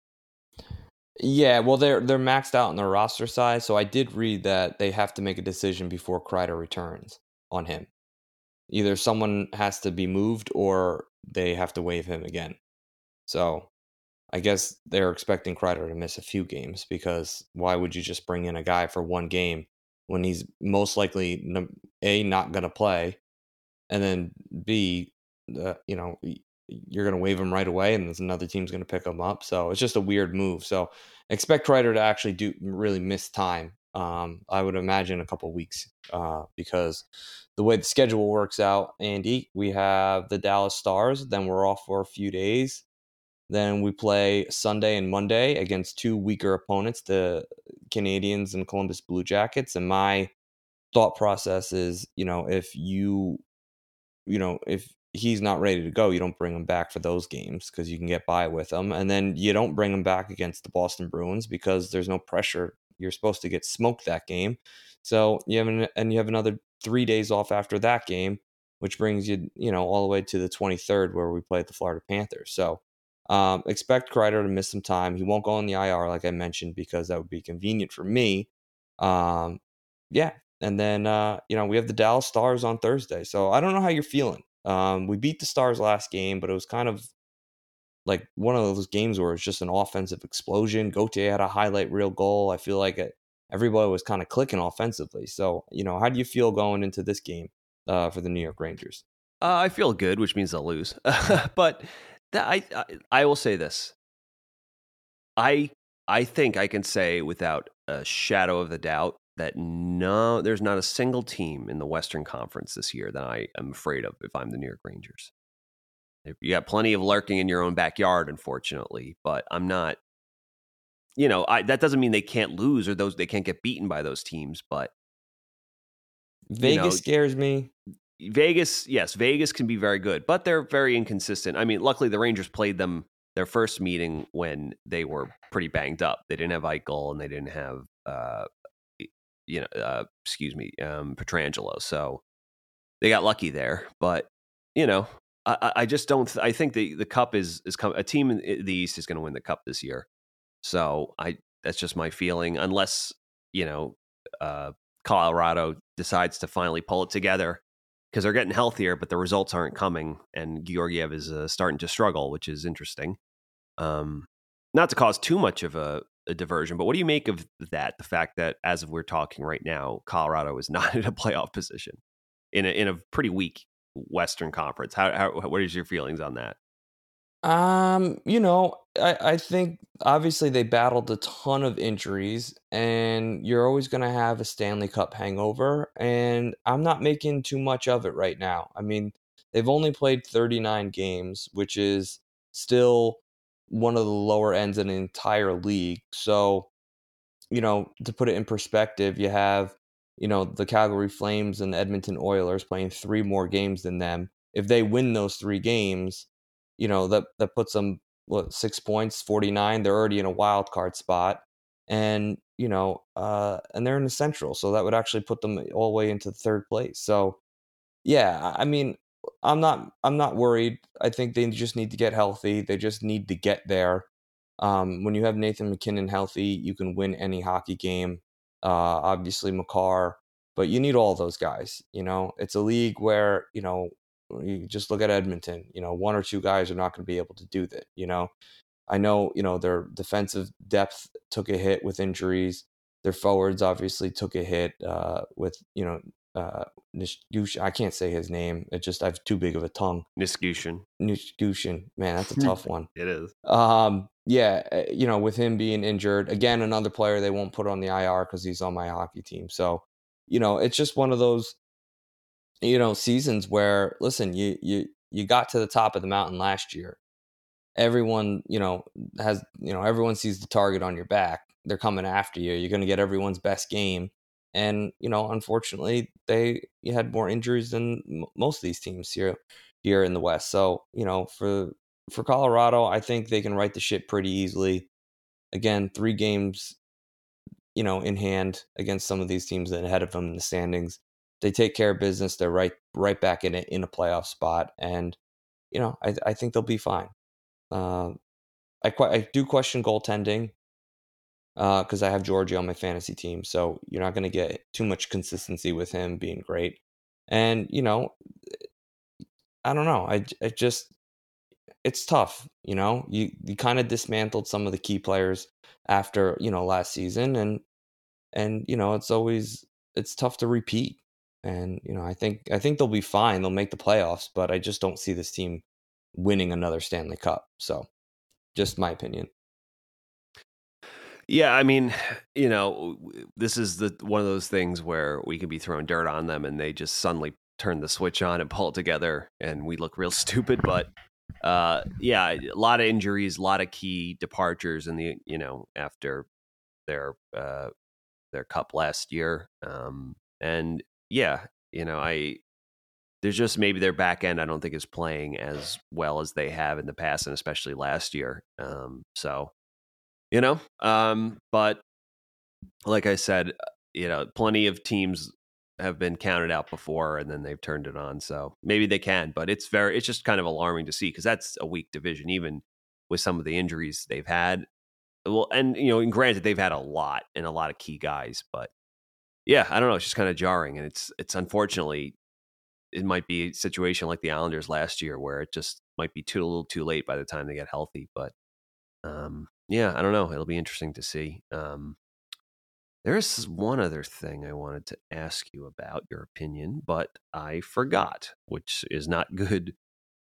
Yeah, well, they're they're maxed out on their roster size, so I did read that they have to make a decision before Kreider returns on him. Either someone has to be moved or they have to waive him again. So, I guess they're expecting Kreider to miss a few games because why would you just bring in a guy for one game when he's most likely a not going to play, and then b, uh, you know, you're going to waive him right away, and there's another team's going to pick him up. So it's just a weird move. So expect Kreider to actually do really miss time. Um, I would imagine a couple weeks uh, because the way the schedule works out, Andy, we have the Dallas Stars, then we're off for a few days. Then we play Sunday and Monday against two weaker opponents, the Canadiens and Columbus Blue Jackets. And my thought process is, you know, if you, you know, if he's not ready to go, you don't bring him back for those games because you can get by with him. And then you don't bring him back against the Boston Bruins because there's no pressure. You're supposed to get smoked that game. So you have an, and you have another three days off after that game, which brings you, you know, all the way to the 23rd where we play at the Florida Panthers. So um, expect Kreider to miss some time. He won't go on the IR, like I mentioned, because that would be convenient for me. Um, yeah. And then, uh, you know, we have the Dallas Stars on Thursday. So I don't know how you're feeling. Um, we beat the Stars last game, but it was kind of like one of those games where it's just an offensive explosion. Gauthier had a highlight reel goal. I feel like it, everybody was kind of clicking offensively. So, you know, how do you feel going into this game uh, for the New York Rangers? Uh, I feel good, which means they'll lose. <laughs> but I, I I will say this. I I think I can say without a shadow of the doubt that no, there's not a single team in the Western Conference this year that I am afraid of if I'm the New York Rangers. You got plenty of lurking in your own backyard, unfortunately, but I'm not. You know, I, that doesn't mean they can't lose or those they can't get beaten by those teams, but Vegas know, scares me. Vegas, yes, Vegas can be very good, but they're very inconsistent. I mean, luckily the Rangers played them their first meeting when they were pretty banged up. They didn't have Eichel and they didn't have, uh, you know, uh, excuse me, um, Pietrangelo. So they got lucky there. But you know, I, I just don't. I think the the cup is is come, a team in the East is going to win the cup this year. So I that's just my feeling. Unless you know, uh, Colorado decides to finally pull it together because they're getting healthier, but the results aren't coming, and Georgiev is uh, starting to struggle, which is interesting. Um, not to cause too much of a, a, diversion, but what do you make of that? The fact that as of we're talking right now, Colorado is <laughs> not in a playoff position in a in a pretty weak Western Conference. How, how what is your feelings on that? Um, you know, I, I think obviously they battled a ton of injuries, and you're always going to have a Stanley Cup hangover. And I'm not making too much of it right now. I mean, they've only played 39 games, which is still one of the lower ends in the entire league. So, you know, to put it in perspective, you have, you know, the Calgary Flames and the Edmonton Oilers playing three more games than them. If they win those three games, you know that that puts them what six points, forty nine. They're already in a wild card spot, and you know, uh, and they're in the Central, so that would actually put them all the way into third place. So, yeah, I mean, I'm not I'm not worried. I think they just need to get healthy. They just need to get there. Um, when you have Nathan MacKinnon healthy, you can win any hockey game. Uh, obviously, Makar, but you need all those guys. You know, it's a league where you know you just look at Edmonton. You know, one or two guys are not going to be able to do that. You know, I know you know their defensive depth took a hit with injuries. Their forwards obviously took a hit uh, with you know uh, I can't say his name. It just I have too big of a tongue. Nichushkin. Nichushkin. Man, that's a <laughs> tough one. it is. Um, yeah, eh, you know, with him being injured, again, another player they won't put on the IR because he's on my hockey team. So, you know, it's just one of those you know seasons where listen you you you got to the top of the mountain last year everyone you know has you know everyone sees the target on your back they're coming after you you're going to get everyone's best game and you know unfortunately they had more injuries than most of these teams here here in the west so you know for for colorado i think they can write the ship pretty easily again three games you know in hand against some of these teams that ahead of them in the standings they take care of business. They're right right back in it in a playoff spot, and you know I I think they'll be fine. Uh, I I do question goaltending because uh, I have Georgie on my fantasy team, so you're not going to get too much consistency with him being great. And you know, I don't know. I I just it's tough. You know, you you kind of dismantled some of the key players after you know last season, and and you know it's always it's tough to repeat and you know I think I think they'll be fine. They'll make the playoffs, but I just don't see this team winning another Stanley Cup. So, just my opinion. Yeah, I mean, <sighs> you know, this is the one of those things where we can be throwing dirt on them, and they just suddenly turn the switch on and pull it together, and we look real <laughs> stupid. But uh, yeah, a lot of injuries, a lot of key departures in the you know after their uh, their cup last year, um, and yeah, you know, I there's just maybe their back end I don't think is playing as well as they have in the past and especially last year. Um, so, you know, um, but like I said, uh, you know, plenty of teams have been counted out before and then they've turned it on. So maybe they can, but it's very, it's just kind of alarming to see because that's a weak division, even with some of the injuries they've had. Well, and, you know, and granted, they've had a lot and a lot of key guys, but yeah, I don't know. It's just kind of jarring, and it's it's unfortunately it might be a situation like the Islanders last year where it just might be too a little too late by the time they get healthy. But um, yeah, I don't know. It'll be interesting to see. Um, there's one other thing I wanted to ask you about your opinion, but I forgot, which is not good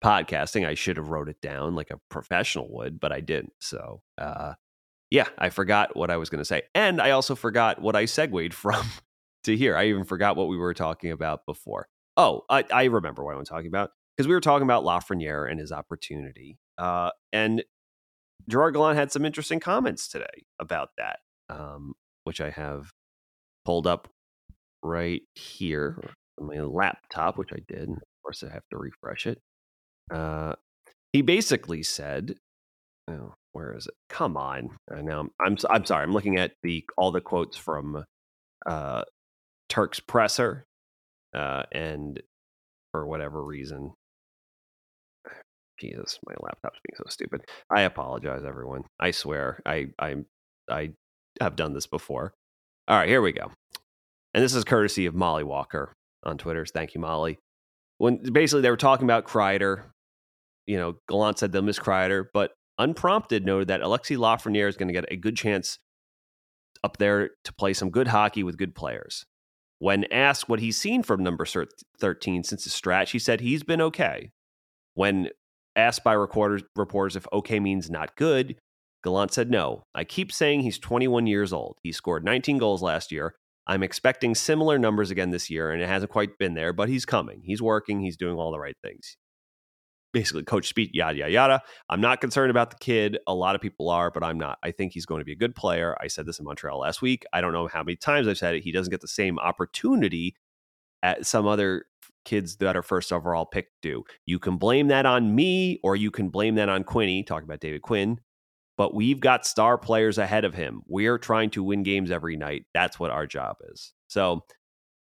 podcasting. I should have wrote it down like a professional would, but I didn't. So uh, yeah, I forgot what I was going to say, and I also forgot what I segued <laughs> from to here. I even forgot what we were talking about before. Oh, I, I remember what I'm talking about because we were talking about Lafreniere and his opportunity. Uh, and Gerard Gallant had some interesting comments today about that, um, which I have pulled up right here on my laptop, which I did. Of course, I have to refresh it. Uh, he basically said, oh, "Where is it? Come on!" Uh, now I'm, I'm I'm sorry. I'm looking at the all the quotes from uh, Turk's presser, uh, and for whatever reason, Jesus, my laptop's being so stupid. I apologize, everyone. I swear, I I I have done this before. All right, here we go. And this is courtesy of Molly Walker on Twitter. Thank you, Molly. When basically they were talking about Kreider, you know, Gallant said they'll miss Kreider, but unprompted noted that Alexi Lafreniere is going to get a good chance up there to play some good hockey with good players. When asked what he's seen from number 13 since his stretch, he said he's been okay. When asked by reporters, if okay means not good, Gallant said no. I keep saying he's 21 years old. He scored 19 goals last year. I'm expecting similar numbers again this year, and it hasn't quite been there, but he's coming. He's working. He's doing all the right things. Basically, coach speak, yada, yada, yada. I'm not concerned about the kid. A lot of people are, but I'm not. I think he's going to be a good player. I said this in Montreal last week. I don't know how many times I've said it. He doesn't get the same opportunity at some other kids that are first overall pick do. You can blame that on me or you can blame that on Quinny, talking about David Quinn. But we've got star players ahead of him. We're trying to win games every night. That's what our job is. So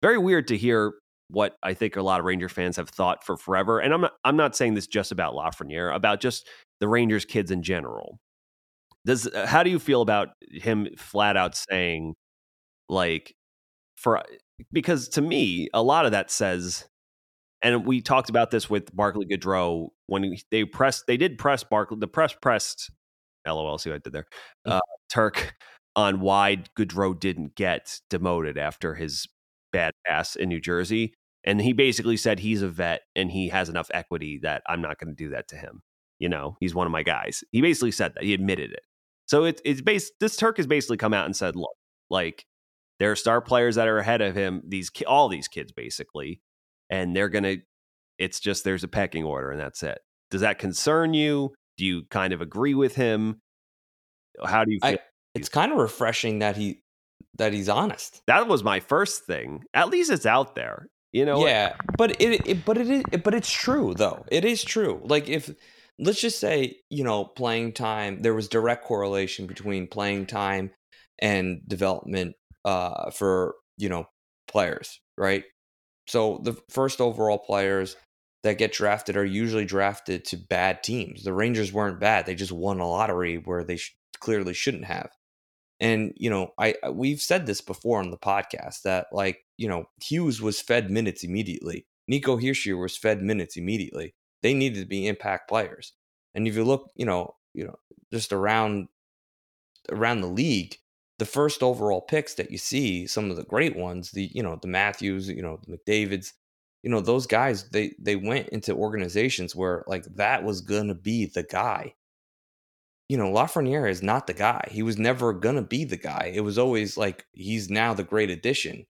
very weird to hear what I think a lot of Ranger fans have thought for forever. And I'm not I'm not saying this just about Lafreniere, about just the Rangers kids in general. Does uh, how do you feel about him flat out saying like for because to me a lot of that says and we talked about this with Barclay Goodrow when they pressed, they did press Barclay, the press pressed, lol, see what I did there, mm. uh, Turk on why Goodrow didn't get demoted after his bad pass in New Jersey. And he basically said he's a vet and he has enough equity that I'm not going to do that to him. You know, he's one of my guys. He basically said that. He admitted it. So it, it's based, this Turk has basically come out and said, look, like there are star players that are ahead of him, these, all these kids basically and they're going to it's just there's a pecking order and that's it. Does that concern you? Do you kind of agree with him? How do you feel? I, it's kind of refreshing that he that he's honest. That was my first thing. At least it's out there. You know. Yeah, but it, it but it is but it's true though. It is true. Like if let's just say, you know, playing time, there was direct correlation between playing time and development uh for, you know, players, right? So the first overall players that get drafted are usually drafted to bad teams. The Rangers weren't bad; they just won a lottery where they sh- clearly shouldn't have. And you know, I we've said this before on the podcast that like you know Hughes was fed minutes immediately. Nico Hischier was fed minutes immediately. They needed to be impact players. And if you look, you know, you know, just around around the league, the first overall picks that you see, some of the great ones, the you know the Matthews, you know the McDavid's, you know those guys, they they went into organizations where like that was gonna be the guy. You know, Lafreniere is not the guy. He was never gonna be the guy. It was always like he's now the great addition,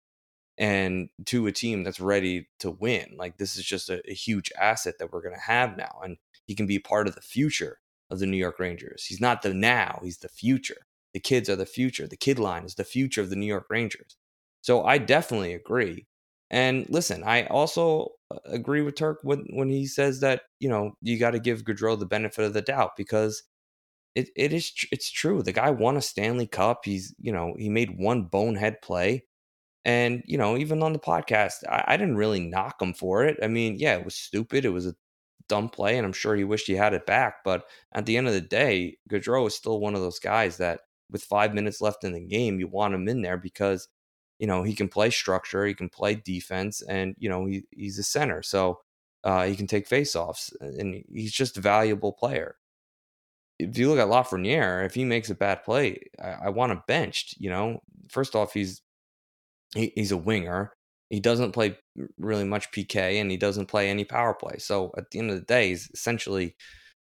and to a team that's ready to win. Like this is just a, a huge asset that we're gonna have now, and he can be part of the future of the New York Rangers. He's not the now; he's the future the kids are the future. The kid line is the future of the New York Rangers. So I definitely agree. And listen, I also uh, agree with Turk when, when he says that, you know, you got to give Goodrow the benefit of the doubt because it, it is it's true. The guy won a Stanley Cup. He's, you know, he made one bonehead play. And, you know, even on the podcast, I, I didn't really knock him for it. I mean, yeah, it was stupid. It was a dumb play, and I'm sure he wished he had it back. But at the end of the day, Goodrow is still one of those guys that with five minutes left in the game, you want him in there because you know he can play structure, he can play defense, and you know he, he's a center, so uh, he can take faceoffs, and he's just a valuable player. If you look at Lafreniere, if he makes a bad play, I, I want him benched. You know, first off, he's he, he's a winger. He doesn't play really much PK, and he doesn't play any power play. So at the end of the day, he's essentially,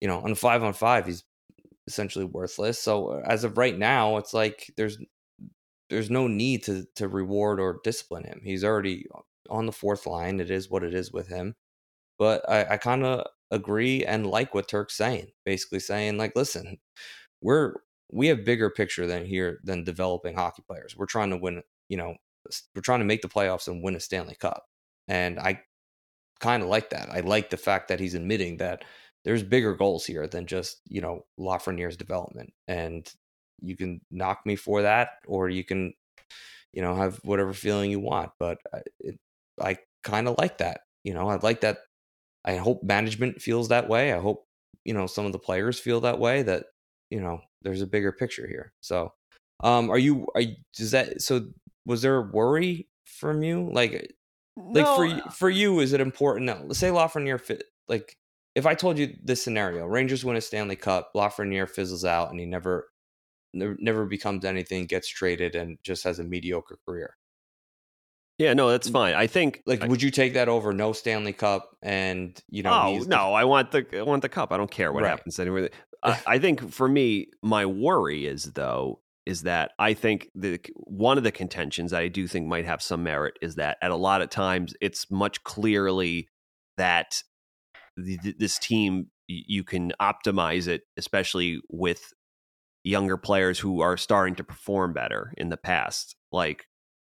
you know, on five on five, he's essentially worthless. So uh, as of right now, it's like there's there's no need to to reward or discipline him. He's already on the fourth line. It is what it is with him. But I, I kind of agree and like what Turk's saying. Basically saying like, listen, we're we have bigger picture than here than developing hockey players. We're trying to win, you know, we're trying to make the playoffs and win a Stanley Cup. And I kind of like that. I like the fact that he's admitting that there's bigger goals here than just you know Lafreniere's development, and you can knock me for that, or you can you know have whatever feeling you want. But I, it, I kind of like that. You know, I like that. I hope management feels that way. I hope you know some of the players feel that way. That you know there's a bigger picture here. So, um, are you? Are does that? So, was there a worry from you? Like, like for you, for you, is it important? Now, let's say Lafreniere fit. Like, if I told you this scenario, Rangers win a Stanley Cup, Lafreniere fizzles out, and he never, never, becomes anything, gets traded, and just has a mediocre career. Yeah, no, that's fine. I think Like, I- would you take that over no Stanley Cup? And you know, oh he's the- no, I want the I want the cup. I don't care what Right. happens anywhere. <laughs> I, I think for me, my worry is though is that I think the one of the contentions I do think might have some merit is that at a lot of times it's much clearly that this team you can optimize it, especially with younger players who are starting to perform better in the past. Like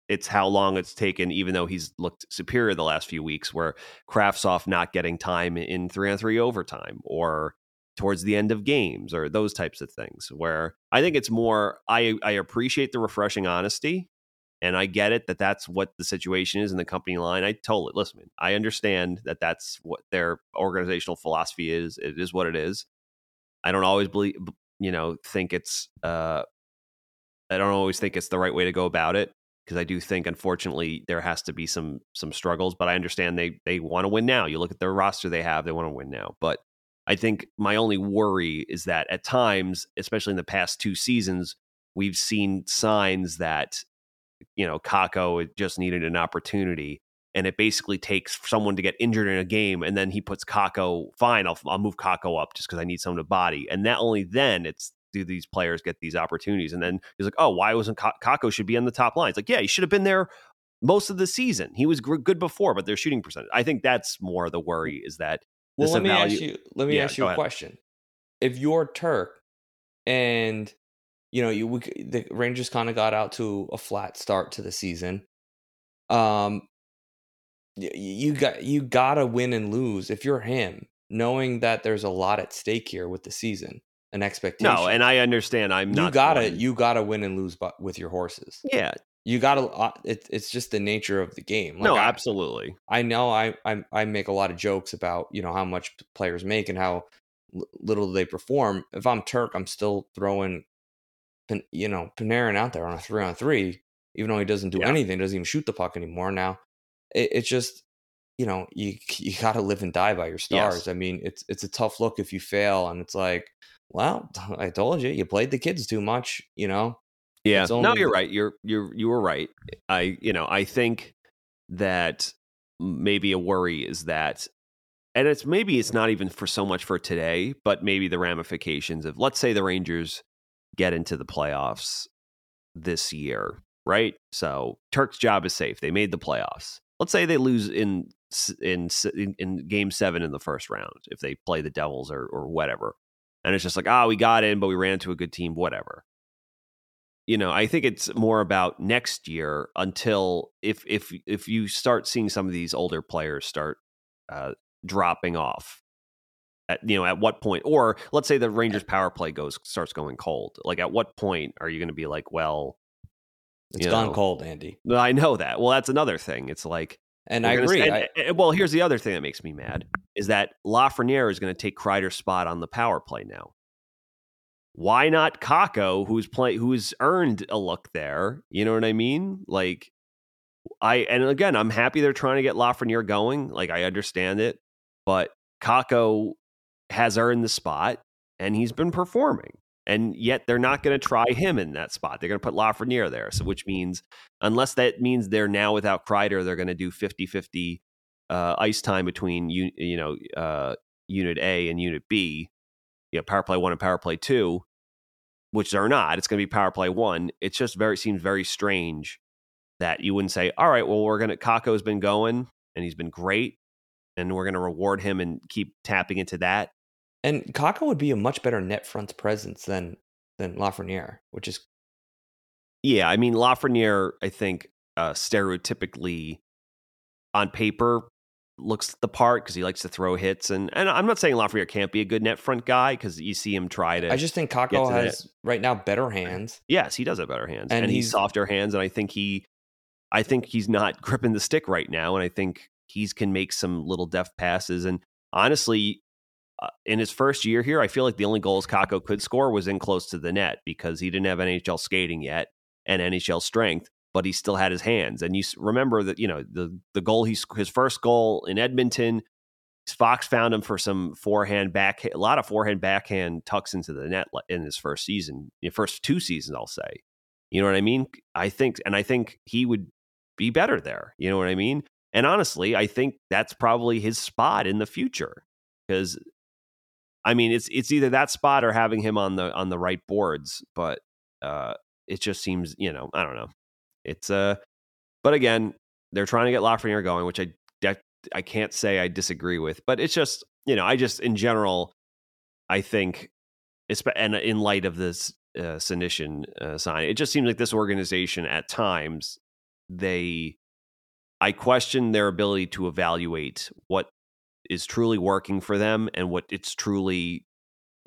it's how long it's taken, even though he's looked superior the last few weeks, where Kravtsov not getting time in three on three overtime or towards the end of games or those types of things. Where I think it's more, I, I appreciate the refreshing honesty and I get it that that's what the situation is in the company line. I totally listen. I understand that that's what their organizational philosophy is. It is what it is. I don't always believe, you know, think it's. uh I don't always think it's the right way to go about it because I do think, unfortunately, there has to be some some struggles. But I understand they they want to win now. You look at the roster they have; they want to win now. But I think my only worry is that at times, especially in the past two seasons, we've seen signs that you know Kakko just needed an opportunity, and it basically takes someone to get injured in a game, and then he puts Kakko. Fine, I'll I'll move Kakko up just because I need someone to body, and that only then it's do these players get these opportunities, and then he's like, oh, why wasn't Ka- Kakko should be on the top line? It's like, yeah, he should have been there most of the season. He was gr- good before, but their shooting percentage. I think that's more the worry is that Well, let me ask you. Let me Yeah, ask you a ahead. question. If you're Turk, and you know you we, the Rangers kind of got out to a flat start to the season, um, y- you got you gotta win and lose if you're him, knowing that there's a lot at stake here with the season, an expectation. no, and I understand. I'm you not gotta going- you gotta win and lose bu- with your horses. yeah, You gotta. uh, It, it's just the nature of the game. Like, no, I- absolutely. I know I, I I make a lot of jokes about you know how much players make and how little they perform. If I'm Turk, I'm still throwing, you know, Panarin out there on a three on three, even though he doesn't do Yeah. anything, doesn't even shoot the puck anymore. Now, it, it's just you know you you got to live and die by your stars. Yes. I mean, it's it's a tough look if you fail, and it's like, well, <laughs> I told you, you played the kids too much. You know, Yeah, no, you're the- right. You're you're you were right. I you know I think that maybe a worry is that, and it's maybe it's not even for so much for today, but maybe the ramifications of let's say the Rangers get into the playoffs this year, right? So Turk's job is safe. They made the playoffs. Let's say they lose in in in, Game Seven in the first round if they play the Devils or or whatever, and it's just like ah we got in, but we ran into a good team, whatever you know, I think it's more about next year until if if if you start seeing some of these older players start uh, dropping off. At, you know, at what point, or let's say the Rangers power play goes starts going cold. Like, at what point are you going to be like, well, it's gone know. cold, Andy, I know that. Well, that's another thing. It's like, and I agree. I, and- and- well, here's the other thing that makes me mad is that Lafreniere is going to take Kreider's spot on the power play now. Why not Kakko, who's play who's earned a look there? You know what I mean? Like, I and again, I'm happy they're trying to get Lafreniere going. Like, I understand it, but Kakko has earned the spot and he's been performing. And yet they're not going to try him in that spot. They're going to put Lafreniere there. So, which means, unless that means they're now without Kreider, they're going to do 50 50 uh, ice time between, you, you know, uh, unit A and unit B, you know, power play one and power play two, which they're not. It's going to be power play one. It just very, seems very strange that you wouldn't say, all right, well, we're going to, Kakko's been going and he's been great and we're going to reward him and keep tapping into that. And Kakko would be a much better net front presence than than Lafreniere, which is Yeah, I mean Lafreniere, I think uh, stereotypically on paper looks the part because he likes to throw hits. And and I'm not saying Lafreniere can't be a good net front guy because you see him try to. I just think Kakko has right now better hands. yes, he does have better hands And and, he's he's- softer hands, and I think he, I think he's not gripping the stick right now, and I think he's can make some little deft passes. And honestly, uh, in his first year here, I feel like the only goals Kakko could score was in close to the net because he didn't have NHL skating yet and NHL strength, but he still had his hands. And you remember that you know the the goal he his first goal in Edmonton. Fox found him for some forehand back, a lot of forehand backhand tucks into the net in his first season, first two seasons, I'll say. You know what I mean? I think, and I think he would be better there. You know what I mean? And honestly, I think that's probably his spot in the future because, I mean, it's it's either that spot or having him on the on the right boards. But uh, it just seems, you know, I don't know. It's uh, but again, they're trying to get Lafreniere going, which I I can't say I disagree with, but it's just you know, I just in general, I think, it's and in light of this uh, uh, sign, it just seems like this organization at times they, I question their ability to evaluate what is truly working for them and what it's truly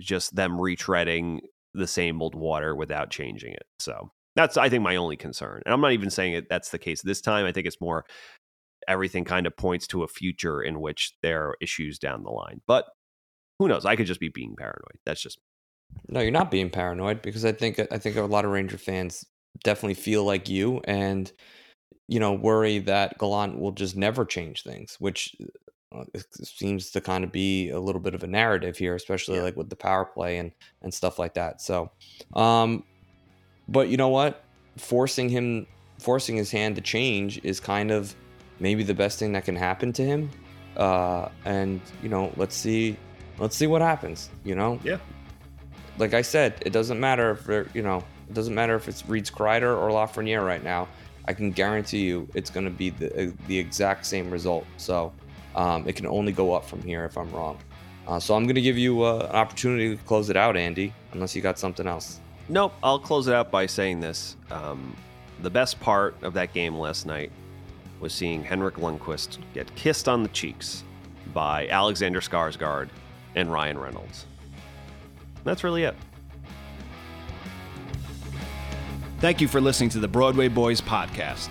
just them retreading the same old water without changing it. So that's I think my only concern, and I'm not even saying it that's the case this time. I think it's more everything kind of points to a future in which there are issues down the line. But who knows? I could just be being paranoid. That's just No, you're not being paranoid because I think I think a lot of Ranger fans definitely feel like you and you know worry that Gallant will just never change things, which it seems to kind of be a little bit of a narrative here, especially Yeah. like with the power play and and stuff like that. So, um, but you know what? Forcing him, forcing his hand to change is kind of maybe the best thing that can happen to him. Uh, and you know, let's see, let's see what happens. You know, Yeah. Like I said, it doesn't matter if you know, it doesn't matter if it's Reeds Kreider or Lafreniere right now. I can guarantee you, it's going to be the uh, the exact same result. So, um, it can only go up from here if I'm wrong. Uh, so I'm going to give you uh, an opportunity to close it out, Andy, unless you got something else. Nope. I'll close it out by saying this. Um, the best part of that game last night was seeing Henrik Lundqvist get kissed on the cheeks by Alexander Skarsgård and Ryan Reynolds. That's really it. Thank you for listening to the Broadway Boys podcast.